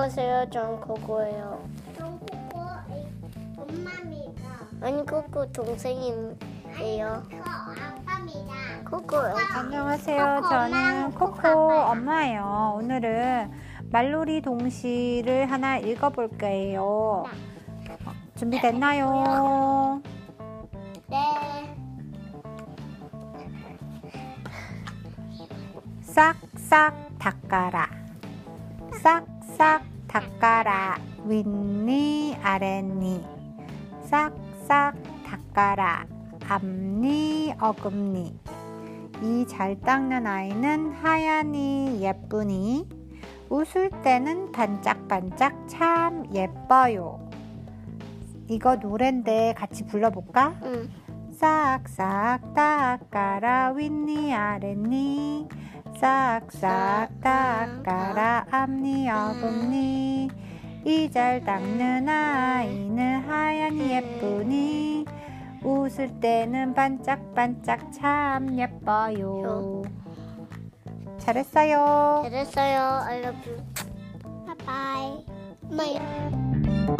안녕하세요. 전 코코예요. 전 코코 엄마입니다. 아니 코코 동생이에요. 저 아빠입니다. 코코요. 안녕하세요. 코코 저는 코코 코코 아빠예요. 엄마예요. 오늘은 말놀이 동시를 하나 읽어볼 거예요. 어, 준비됐나요? 네. 싹싹 닦아라. 싹싹 닦아라. 윗니 아랫니. 싹싹 닦아라. 앞니 어금니. 이 잘 닦는 아이는 하얀이 예쁘니. 웃을 때는 반짝반짝 참 예뻐요. 이거 노랜데 같이 불러볼까? 응. 싹싹 닦아라 윗니 아랫니 싹싹 닦아라 앞니 어금니. 이잘 닦는 아이는 하얀이 예쁘니. 웃을 때는 반짝반짝 참 예뻐요. 잘했어요. 잘했어요. I love you. 바이바이. 엄마